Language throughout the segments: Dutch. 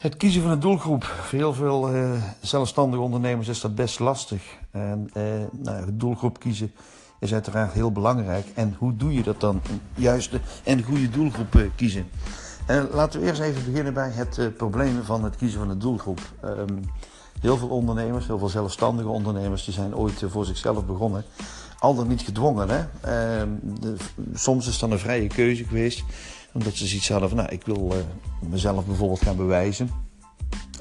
Het kiezen van een doelgroep. Voor heel veel uh, zelfstandige ondernemers is dat best lastig. En uh, nou, de doelgroep kiezen is uiteraard heel belangrijk. En hoe doe je dat dan? Een juiste en goede doelgroep uh, kiezen. laten we eerst even beginnen bij het probleem van het kiezen van een doelgroep. Um, heel veel ondernemers, heel veel zelfstandige ondernemers, die zijn ooit voor zichzelf begonnen. Al dan niet gedwongen. Hè? Ehm, de, soms is dan een vrije keuze geweest omdat ze zoiets hadden nou, ik wil uh, mezelf bijvoorbeeld gaan bewijzen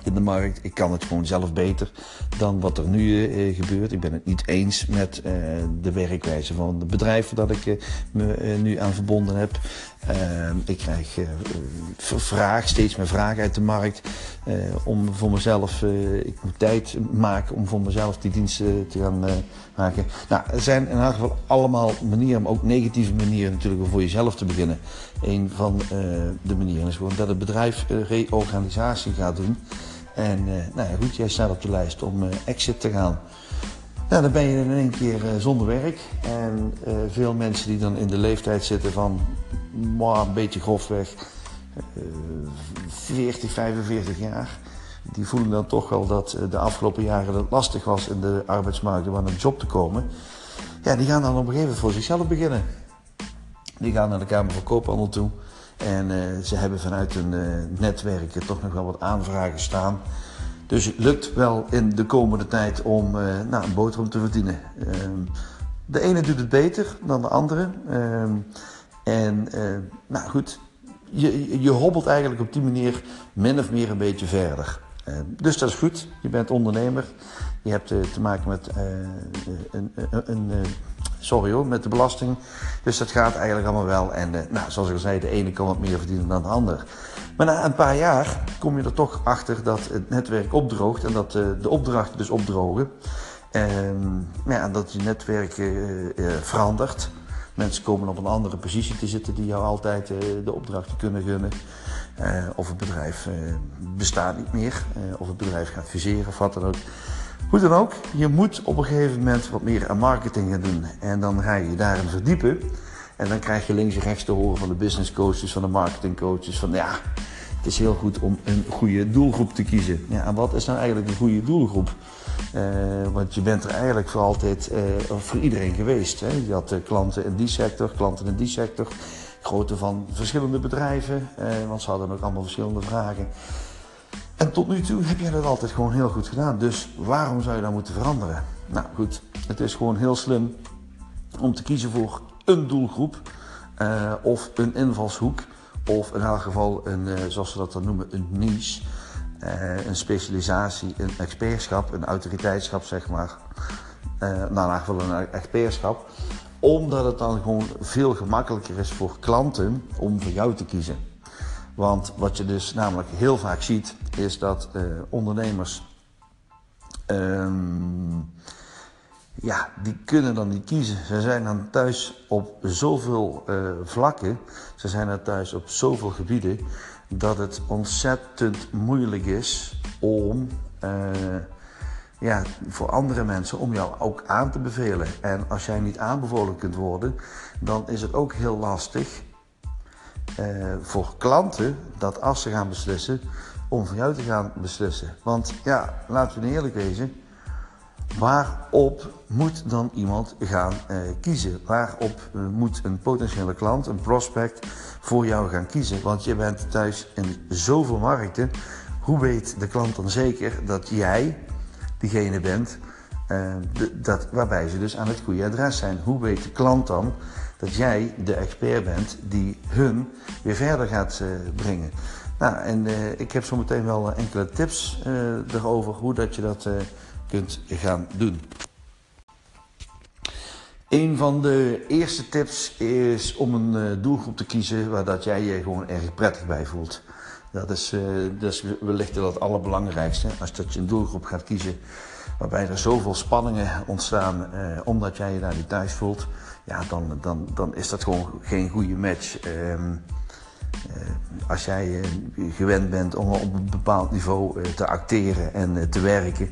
in de markt. Ik kan het gewoon zelf beter dan wat er nu uh, gebeurt. Ik ben het niet eens met uh, de werkwijze van het bedrijf dat ik uh, me nu aan verbonden heb. ik krijg vraag, steeds meer vragen uit de markt om voor mezelf, ik moet tijd maken om voor mezelf die diensten te gaan maken. Nou, er zijn in elk geval allemaal manieren, maar ook negatieve manieren natuurlijk om voor jezelf te beginnen. Een van de manieren is gewoon dat het bedrijf reorganisatie gaat doen. En uh, nou goed, jij staat op de lijst om uh, exit te gaan. Nou, dan ben je in één keer uh, zonder werk. En veel mensen die dan in de leeftijd zitten van mwah, een beetje grofweg 40, 45 jaar. Die voelen dan toch wel dat de afgelopen jaren het lastig was in de arbeidsmarkt om aan een job te komen. Ja, die gaan dan op een gegeven moment voor zichzelf beginnen. Die gaan naar de Kamer van Koophandel toe. En uh, ze hebben vanuit hun uh, netwerken toch nog wel wat aanvragen staan. Dus het lukt wel in de komende tijd om uh, nou, een boterham te verdienen. Ehm, de ene doet het beter dan de andere. Ehm, en nou goed, je, je hobbelt eigenlijk op die manier min of meer een beetje verder. Ehm, dus dat is goed. Je bent ondernemer. Je hebt te maken met een, een, een sorry hoor, met de belasting. Dus dat gaat eigenlijk allemaal wel. En uh, nou, zoals ik al zei, de ene kan wat meer verdienen dan de ander. Maar na een paar jaar kom je er toch achter dat het netwerk opdroogt en dat uh, de opdrachten dus opdrogen. En ja, dat je netwerk uh, verandert. Mensen komen op een andere positie te zitten die jou altijd de opdrachten kunnen gunnen. of het bedrijf bestaat niet meer, of het bedrijf gaat fuseren of wat dan ook. Hoe dan ook, je moet op een gegeven moment wat meer aan marketing gaan doen. En dan ga je je daarin verdiepen. En dan krijg je links en rechts te horen van de business coaches, van de marketing coaches. Van ja, het is heel goed om een goede doelgroep te kiezen. Ja, en wat is nou eigenlijk een goede doelgroep? Uh, want je bent er eigenlijk voor altijd, uh, voor iedereen geweest. Hè? Je had uh, klanten in die sector, klanten in die sector. Grootte van verschillende bedrijven, want ze hadden ook allemaal verschillende vragen. En tot nu toe heb jij dat altijd gewoon heel goed gedaan. Dus waarom zou je dan moeten veranderen? Nou goed, het is gewoon heel slim om te kiezen voor een doelgroep uh, of een invalshoek. Of in elk geval een, uh, zoals ze dat dan noemen, een niche. Uh, een specialisatie, een expertschap, een autoriteitschap zeg maar. nou, in elk geval een expertschap. Omdat het dan gewoon veel gemakkelijker is voor klanten om voor jou te kiezen. Want wat je dus namelijk heel vaak ziet, is dat uh, ondernemers. Um, ja, die kunnen dan niet kiezen. Ze zijn dan thuis op zoveel uh, vlakken, ze zijn dan thuis op zoveel gebieden, dat het ontzettend moeilijk is om uh, ja, voor andere mensen om jou ook aan te bevelen. En als jij niet aanbevolen kunt worden, dan is het ook heel lastig uh, voor klanten dat als ze gaan beslissen, om voor jou te gaan beslissen. Want ja, laten we eerlijk wezen. Waarop moet dan iemand gaan uh, kiezen? Waarop uh, moet een potentiële klant, een prospect, voor jou gaan kiezen? Want je bent thuis in zoveel markten. Hoe weet de klant dan zeker dat jij diegene bent dat, waarbij ze dus aan het goede adres zijn? Hoe weet de klant dan dat jij de expert bent die hun weer verder gaat uh, brengen. Nou, en uh, ik heb zo meteen wel enkele tips erover hoe dat je dat kunt gaan doen. Een van de eerste tips is om een doelgroep te kiezen waar dat jij je gewoon erg prettig bij voelt. Dat is, dat is wellicht het allerbelangrijkste. Als dat je een doelgroep gaat kiezen waarbij er zoveel spanningen ontstaan omdat jij je daar niet thuis voelt ja, dan, dan, dan is dat gewoon geen goede match. Ehm, eh, als jij uh, gewend bent om op een bepaald niveau uh, te acteren en te werken,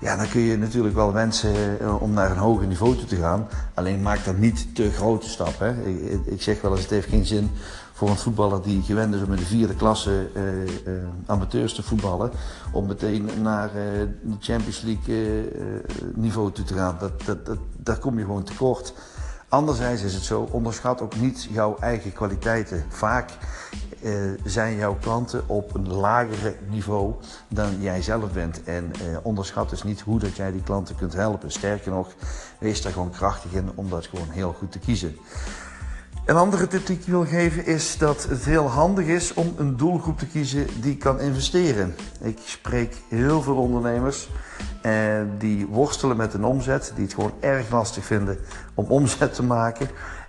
ja, dan kun je natuurlijk wel wensen om naar een hoger niveau toe te gaan. Alleen maak dan niet te grote stappen. Ik, ik, zeg wel eens, het heeft geen zin voor een voetballer die gewend is om in de vierde klasse amateurs te voetballen, om meteen naar de Champions League niveau toe te gaan. Dat, dat, dat, daar kom je gewoon tekort. Anderzijds is het zo, onderschat ook niet jouw eigen kwaliteiten. Vaak uh, zijn jouw klanten op een lagere niveau dan jij zelf bent. En uh, onderschat dus niet hoe dat jij die klanten kunt helpen. Sterker nog, wees daar gewoon krachtig in om dat gewoon heel goed te kiezen. Een andere tip die ik wil geven is dat het heel handig is om een doelgroep te kiezen die kan investeren. Ik spreek heel veel ondernemers eh, die worstelen met een omzet, die het gewoon erg lastig vinden om omzet te maken.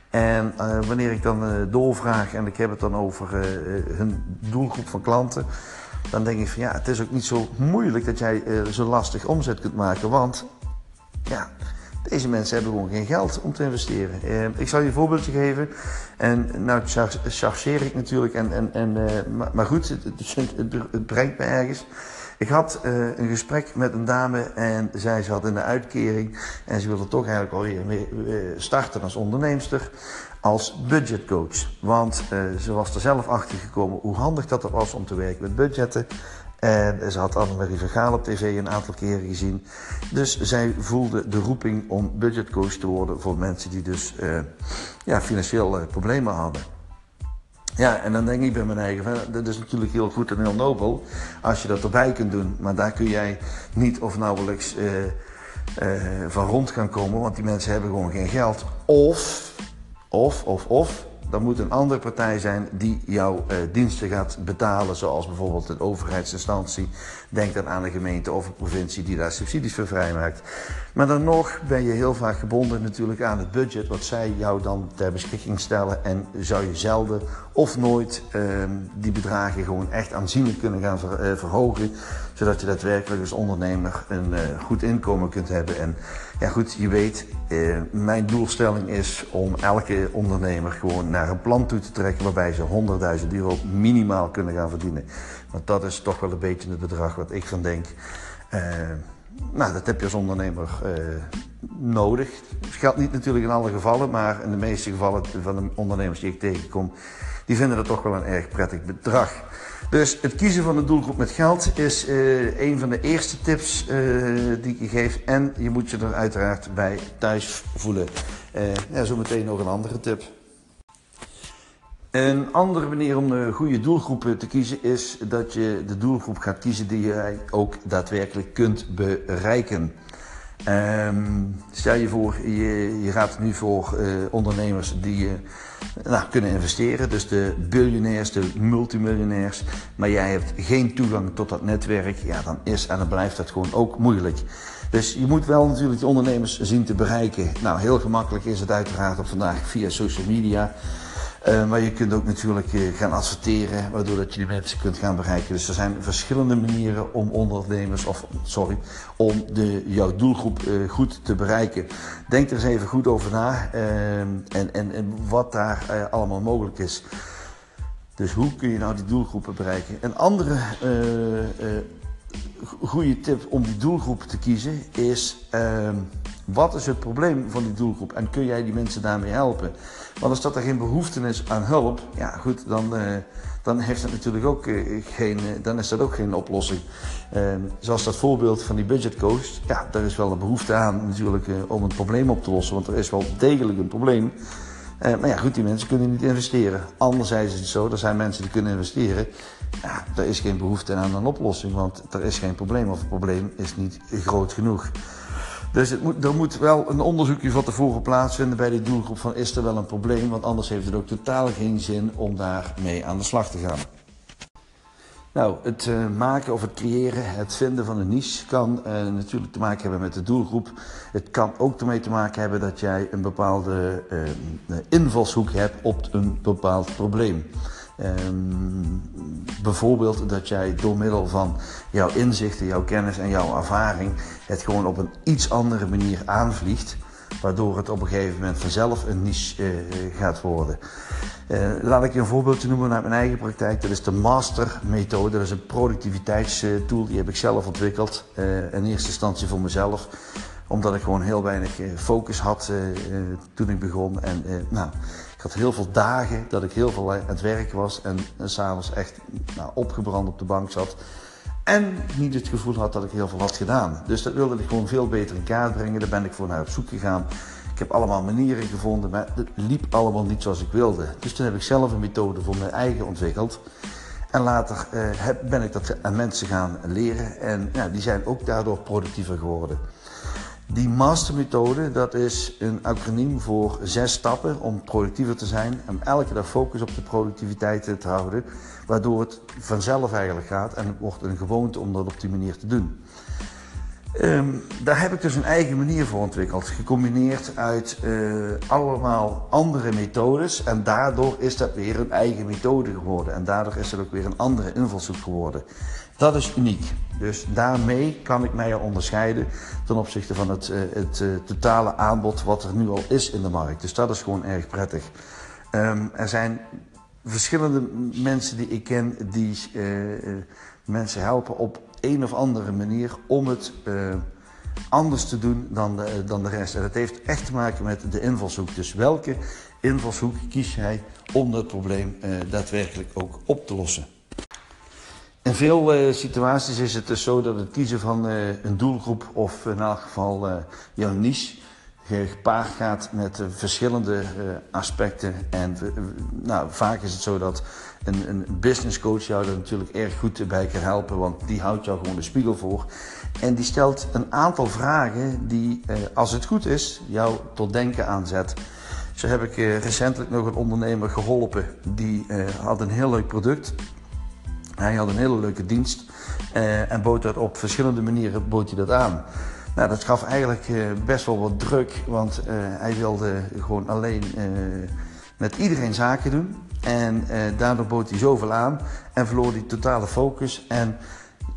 En uh, wanneer ik dan uh, doorvraag en ik heb het dan over uh, hun doelgroep van klanten, dan denk ik van ja, het is ook niet zo moeilijk dat jij zo lastig omzet kunt maken, want ja, deze mensen hebben gewoon geen geld om te investeren. ik zal je een voorbeeldje geven. En nou chargeer ik natuurlijk, en, en, en, maar, maar goed, het, het, het, brengt me ergens. Ik had uh, een gesprek met een dame en zij zat in de uitkering en ze wilde toch eigenlijk alweer starten als onderneemster, als budgetcoach. Want uh, ze was er zelf achter gekomen hoe handig dat er was om te werken met budgetten. En ze had Annemarie Vergaal op tv een aantal keren gezien. Dus zij voelde de roeping om budgetcoach te worden voor mensen die dus uh, ja, financieel problemen hadden. Ja, en dan denk ik bij mijn eigen, dat is natuurlijk heel goed en heel nobel als je dat erbij kunt doen. Maar daar kun jij niet of nauwelijks uh, van rond gaan komen, want die mensen hebben gewoon geen geld. Of, of, of, of, dan moet een andere partij zijn die jouw uh, diensten gaat betalen, zoals bijvoorbeeld een overheidsinstantie. Denk dan aan een gemeente of een provincie die daar subsidies voor vrijmaakt. Maar dan nog ben je heel vaak gebonden natuurlijk aan het budget wat zij jou dan ter beschikking stellen. En zou je zelden of nooit uh, die bedragen gewoon echt aanzienlijk kunnen gaan uh, verhogen. Zodat je daadwerkelijk als ondernemer een uh, goed inkomen kunt hebben. En ja goed, je weet, mijn doelstelling is om elke ondernemer gewoon naar een plan toe te trekken waarbij ze 100.000 euro minimaal kunnen gaan verdienen. Want dat is toch wel een beetje het bedrag wat ik van denk. Uh, nou, dat heb je als ondernemer uh, nodig. Het geldt niet natuurlijk in alle gevallen, maar in de meeste gevallen van de ondernemers die ik tegenkom, die vinden dat toch wel een erg prettig bedrag. Dus het kiezen van een doelgroep met geld is uh, een van de eerste tips die ik je geef. En je moet je er uiteraard bij thuis voelen. Uh, ja, zometeen nog een andere tip. Een andere manier om de goede doelgroepen te kiezen is dat je de doelgroep gaat kiezen die je ook daadwerkelijk kunt bereiken. Um, stel je voor, je, je gaat nu voor uh, ondernemers die uh, nou, kunnen investeren, dus de biljonairs, de multimiljonairs, maar jij hebt geen toegang tot dat netwerk, ja, dan is en dan blijft dat gewoon ook moeilijk. Dus je moet wel natuurlijk de ondernemers zien te bereiken. Nou, heel gemakkelijk is het uiteraard op vandaag via social media. Uh, maar je kunt ook natuurlijk uh, gaan adverteren, waardoor dat je die mensen kunt gaan bereiken. Dus er zijn verschillende manieren om ondernemers, of sorry, om de, jouw doelgroep uh, goed te bereiken. Denk er eens even goed over na en, en, en wat daar allemaal mogelijk is. Dus hoe kun je nou die doelgroepen bereiken? Een andere goede tip om die doelgroep te kiezen is ehm, wat is het probleem van die doelgroep en kun jij die mensen daarmee helpen? Want als dat er geen behoefte is aan hulp, ja goed, dan, uh, dan heeft het natuurlijk ook uh, geen, uh, dan is dat ook geen oplossing. Ehm, zoals dat voorbeeld van die budgetcoach, ja, daar is wel een behoefte aan natuurlijk om het probleem op te lossen, want er is wel degelijk een probleem. maar ja, goed, die mensen kunnen niet investeren. Anderzijds is het zo, er zijn mensen die kunnen investeren. Ja, er is geen behoefte aan een oplossing, want er is geen probleem of het probleem is niet groot genoeg. Dus het moet, er moet wel een onderzoekje van tevoren plaatsvinden bij die doelgroep van is er wel een probleem, want anders heeft het ook totaal geen zin om daarmee aan de slag te gaan. Nou, het uh, maken of het creëren, het vinden van een niche kan uh, natuurlijk te maken hebben met de doelgroep. Het kan ook ermee te maken hebben dat jij een bepaalde uh, invalshoek hebt op een bepaald probleem. Um, bijvoorbeeld dat jij door middel van jouw inzichten, jouw kennis en jouw ervaring het gewoon op een iets andere manier aanvliegt. Waardoor het op een gegeven moment vanzelf een niche uh, gaat worden. Uh, laat ik je een voorbeeldje noemen uit mijn eigen praktijk. Dat is de Master methode. Dat is een productiviteitstool. Die heb ik zelf ontwikkeld. Uh, in eerste instantie voor mezelf omdat ik gewoon heel weinig focus had toen ik begon. En nou, Ik had heel veel dagen dat ik heel veel aan het werk was en, en s'avonds echt nou, opgebrand op de bank zat. En niet het gevoel had dat ik heel veel had gedaan. Dus dat wilde ik gewoon veel beter in kaart brengen. Daar ben ik voor naar op zoek gegaan. Ik heb allemaal manieren gevonden, maar het liep allemaal niet zoals ik wilde. Dus toen heb ik zelf een methode voor mijn eigen ontwikkeld. En later eh, ben ik dat aan mensen gaan leren en ja, die zijn ook daardoor productiever geworden. Die mastermethode, dat is een acroniem voor zes stappen om productiever te zijn. En elke dag focus op de productiviteit te houden, waardoor het vanzelf eigenlijk gaat en het wordt een gewoonte om dat op die manier te doen. Um, daar heb ik dus een eigen manier voor ontwikkeld, gecombineerd uit uh, allemaal andere methodes. En daardoor is dat weer een eigen methode geworden. En daardoor is het ook weer een andere invalshoek geworden. Dat is uniek. Dus daarmee kan ik mij onderscheiden ten opzichte van het, uh, het uh, totale aanbod wat er nu al is in de markt. Dus dat is gewoon erg prettig. Um, er zijn verschillende mensen die ik ken die mensen helpen op een of andere manier om het anders te doen dan de, dan de rest. En dat heeft echt te maken met de invalshoek. Dus welke invalshoek kies jij om dat probleem daadwerkelijk ook op te lossen? In veel uh, situaties is het dus zo dat het kiezen van een doelgroep of in elk geval jouw niche gepaard gaat met verschillende aspecten. En nou, vaak is het zo dat een, een business coach jou er natuurlijk erg goed bij kan helpen, want die houdt jou gewoon de spiegel voor. En die stelt een aantal vragen die, eh, als het goed is, jou tot denken aanzet. Zo heb ik eh, recentelijk nog een ondernemer geholpen, die eh, had een heel leuk product. Hij had een hele leuke dienst uh, en bood dat op verschillende manieren bood hij dat aan. Nou, dat gaf eigenlijk uh, best wel wat druk, want uh, hij wilde gewoon alleen met iedereen zaken doen. En eh, daardoor bood hij zoveel aan en verloor hij totale focus. En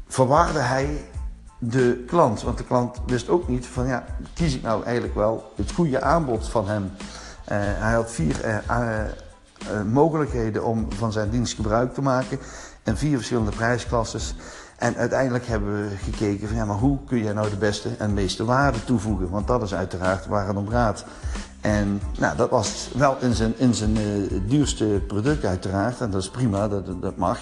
verwarde hij de klant. Want de klant wist ook niet van ja, kies ik nou eigenlijk wel het goede aanbod van hem. Hij had vier mogelijkheden om van zijn dienst gebruik te maken. En vier verschillende prijsklasses. En uiteindelijk hebben we gekeken van ja, maar hoe kun je nou de beste en meeste waarde toevoegen? Want dat is uiteraard waar het om gaat. En nou, dat was wel in zijn, in zijn uh, duurste product uiteraard. En dat is prima, dat, dat mag.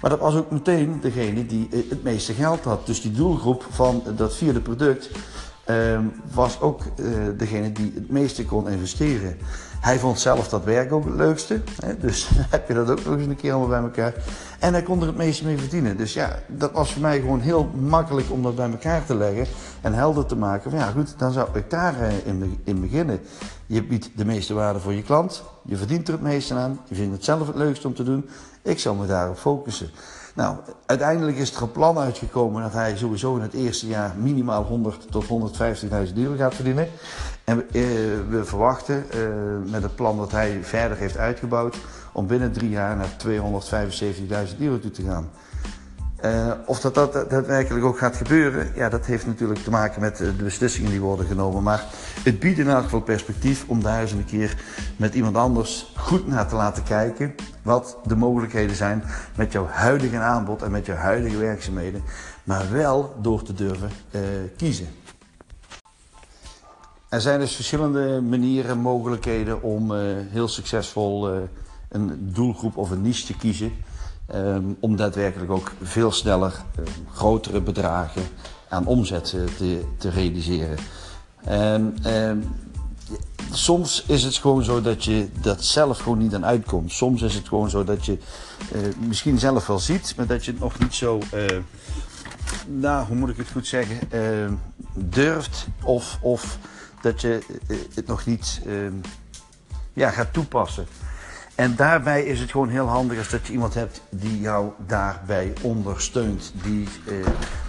Maar dat was ook meteen degene die uh, het meeste geld had. Dus die doelgroep van dat vierde product was ook uh, degene die het meeste kon investeren. Hij vond zelf dat werk ook het leukste. Hè? Dus heb je dat ook nog eens een keer allemaal bij elkaar. En hij kon er het meeste mee verdienen. Dus ja, dat was voor mij gewoon heel makkelijk om dat bij elkaar te leggen. En helder te maken. Ja, goed, dan zou ik daarin uh, in beginnen. Je biedt de meeste waarde voor je klant. Je verdient er het meeste aan. Je vindt het zelf het leukste om te doen. Ik zal me daarop focussen. Nou, uiteindelijk is een plan uitgekomen dat hij sowieso in het eerste jaar minimaal 100 tot 150.000 euro gaat verdienen. En we, we verwachten uh, met het plan dat hij verder heeft uitgebouwd om binnen drie jaar naar 275.000 euro toe te gaan. Uh, of dat dat daadwerkelijk ook gaat gebeuren, ja, dat heeft natuurlijk te maken met de beslissingen die worden genomen. Maar het biedt in elk geval perspectief om daar eens een keer met iemand anders goed naar te laten kijken. Wat de mogelijkheden zijn met jouw huidige aanbod en met jouw huidige werkzaamheden. Maar wel door te durven uh, kiezen. Er zijn dus verschillende manieren, mogelijkheden om heel succesvol een doelgroep of een niche te kiezen. Um, om daadwerkelijk ook veel sneller uh, grotere bedragen aan omzet te, te realiseren. En, um, soms is het gewoon zo dat je dat zelf gewoon niet aan uitkomt. Soms is het gewoon zo dat je uh, misschien zelf wel ziet, maar dat je het nog niet zo, uh, nou hoe moet ik het goed zeggen, durft of, of dat je het nog niet ja, gaat toepassen. En daarbij is het gewoon heel handig als dat je iemand hebt die jou daarbij ondersteunt. Die, eh,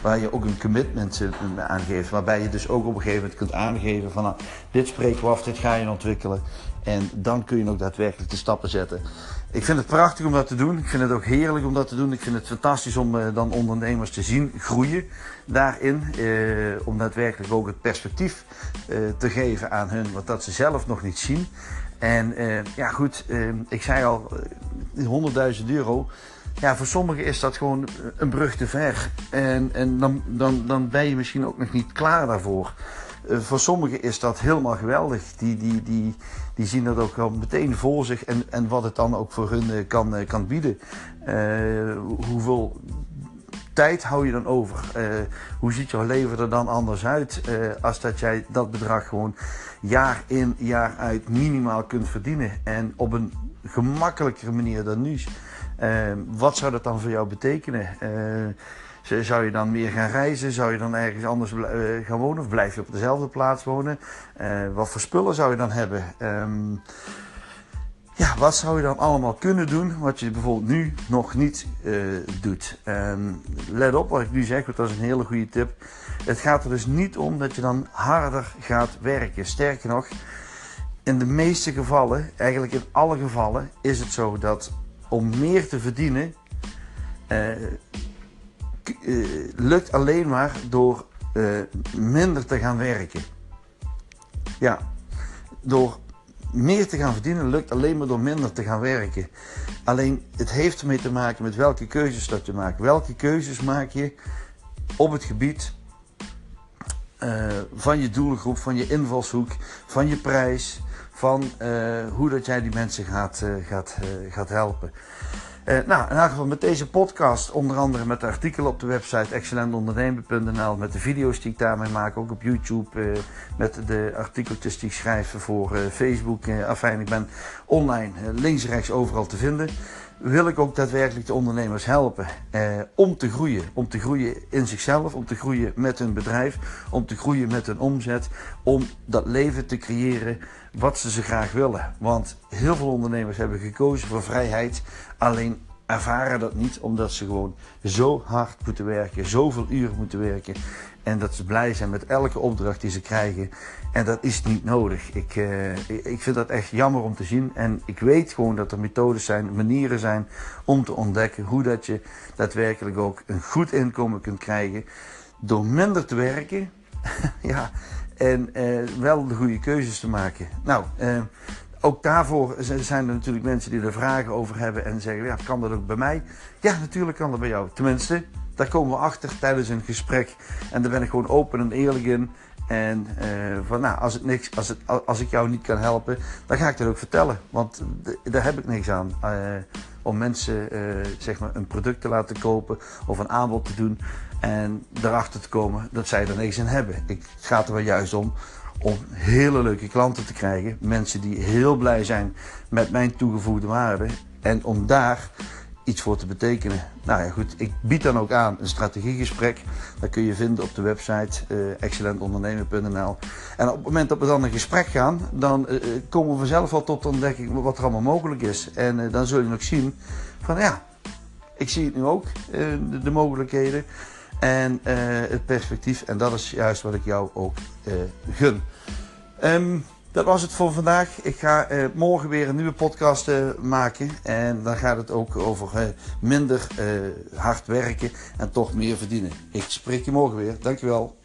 waar je ook een commitment uh, aan geeft. Waarbij je dus ook op een gegeven moment kunt aangeven van nou, dit spreken we af, dit ga je ontwikkelen. En dan kun je ook daadwerkelijk de stappen zetten. Ik vind het prachtig om dat te doen. Ik vind het ook heerlijk om dat te doen. Ik vind het fantastisch om uh, dan ondernemers te zien groeien daarin. Uh, om daadwerkelijk ook het perspectief uh, te geven aan hun, wat dat ze zelf nog niet zien. En uh, ja, goed, uh, ik zei al, uh, 100.000 euro. Ja, voor sommigen is dat gewoon een brug te ver. En, en dan, dan, dan ben je misschien ook nog niet klaar daarvoor. voor sommigen is dat helemaal geweldig. Die, die, die, die zien dat ook al meteen voor zich en, en wat het dan ook voor hun kan, kan bieden. hoeveel tijd hou je dan over? hoe ziet jouw leven er dan anders uit als dat jij dat bedrag gewoon jaar in, jaar uit minimaal kunt verdienen en op een gemakkelijkere manier dan nu? wat zou dat dan voor jou betekenen? Zou je dan meer gaan reizen? Zou je dan ergens anders eh, gaan wonen? Of blijf je op dezelfde plaats wonen? Wat voor spullen zou je dan hebben? Um, ja, wat zou je dan allemaal kunnen doen wat je bijvoorbeeld nu nog niet uh, doet? Um, let op wat ik nu zeg, want dat is een hele goede tip. Het gaat er dus niet om dat je dan harder gaat werken. Sterker nog, in de meeste gevallen, eigenlijk in alle gevallen, is het zo dat om meer te verdienen, uh, lukt alleen maar door minder te gaan werken. Ja, door meer te gaan verdienen lukt alleen maar door minder te gaan werken. Alleen het heeft ermee te maken met welke keuzes dat je maakt. Welke keuzes maak je op het gebied uh, van je doelgroep, van je invalshoek, van je prijs, van hoe dat jij die mensen gaat, gaat, gaat helpen. Uh, nou, in elk geval met deze podcast, onder andere met de artikelen op de website excellentondernemen.nl, met de video's die ik daarmee maak, ook op YouTube, uh, met de artikeltjes die ik schrijf voor uh, Facebook. afijn, ik ben online, links rechts overal te vinden. Wil ik ook daadwerkelijk de ondernemers helpen om te groeien. Om te groeien in zichzelf, om te groeien met hun bedrijf, om te groeien met hun omzet, om dat leven te creëren wat ze ze graag willen. Want heel veel ondernemers hebben gekozen voor vrijheid, alleen ervaren dat niet omdat ze gewoon zo hard moeten werken, zoveel uren moeten werken. En dat ze blij zijn met elke opdracht die ze krijgen. En dat is niet nodig. Ik, uh, ik vind dat echt jammer om te zien. En ik weet gewoon dat er methodes zijn, manieren zijn om te ontdekken hoe dat je daadwerkelijk ook een goed inkomen kunt krijgen. Door minder te werken. ja, en uh, wel de goede keuzes te maken. Nou, uh, ook daarvoor zijn er natuurlijk mensen die er vragen over hebben en zeggen: ja, kan dat ook bij mij? Ja, natuurlijk kan dat bij jou. Tenminste, daar komen we achter tijdens een gesprek. En daar ben ik gewoon open en eerlijk in. En uh, van nou, als, het niks, als, het, als ik jou niet kan helpen, dan ga ik dat ook vertellen. Want daar heb ik niks aan. Uh, om mensen uh, zeg maar een product te laten kopen of een aanbod te doen. En erachter te komen dat zij er niks in hebben. Ik, het gaat er wel juist om om hele leuke klanten te krijgen. Mensen die heel blij zijn met mijn toegevoegde waarde. En om daar iets voor te betekenen. Nou ja, goed. Ik bied dan ook aan een strategiegesprek. Dat kun je vinden op de website uh, excellentondernemen.nl. En op het moment dat we dan een gesprek gaan, dan uh, komen we vanzelf al tot ontdekking wat er allemaal mogelijk is. En dan zul je nog zien van ja, ik zie het nu ook, de mogelijkheden en uh, het perspectief. En dat is juist wat ik jou ook uh, gun. Um, dat was het voor vandaag. Ik ga uh, morgen weer een nieuwe podcast maken. En dan gaat het ook over minder hard werken en toch meer verdienen. Ik spreek je morgen weer. Dankjewel.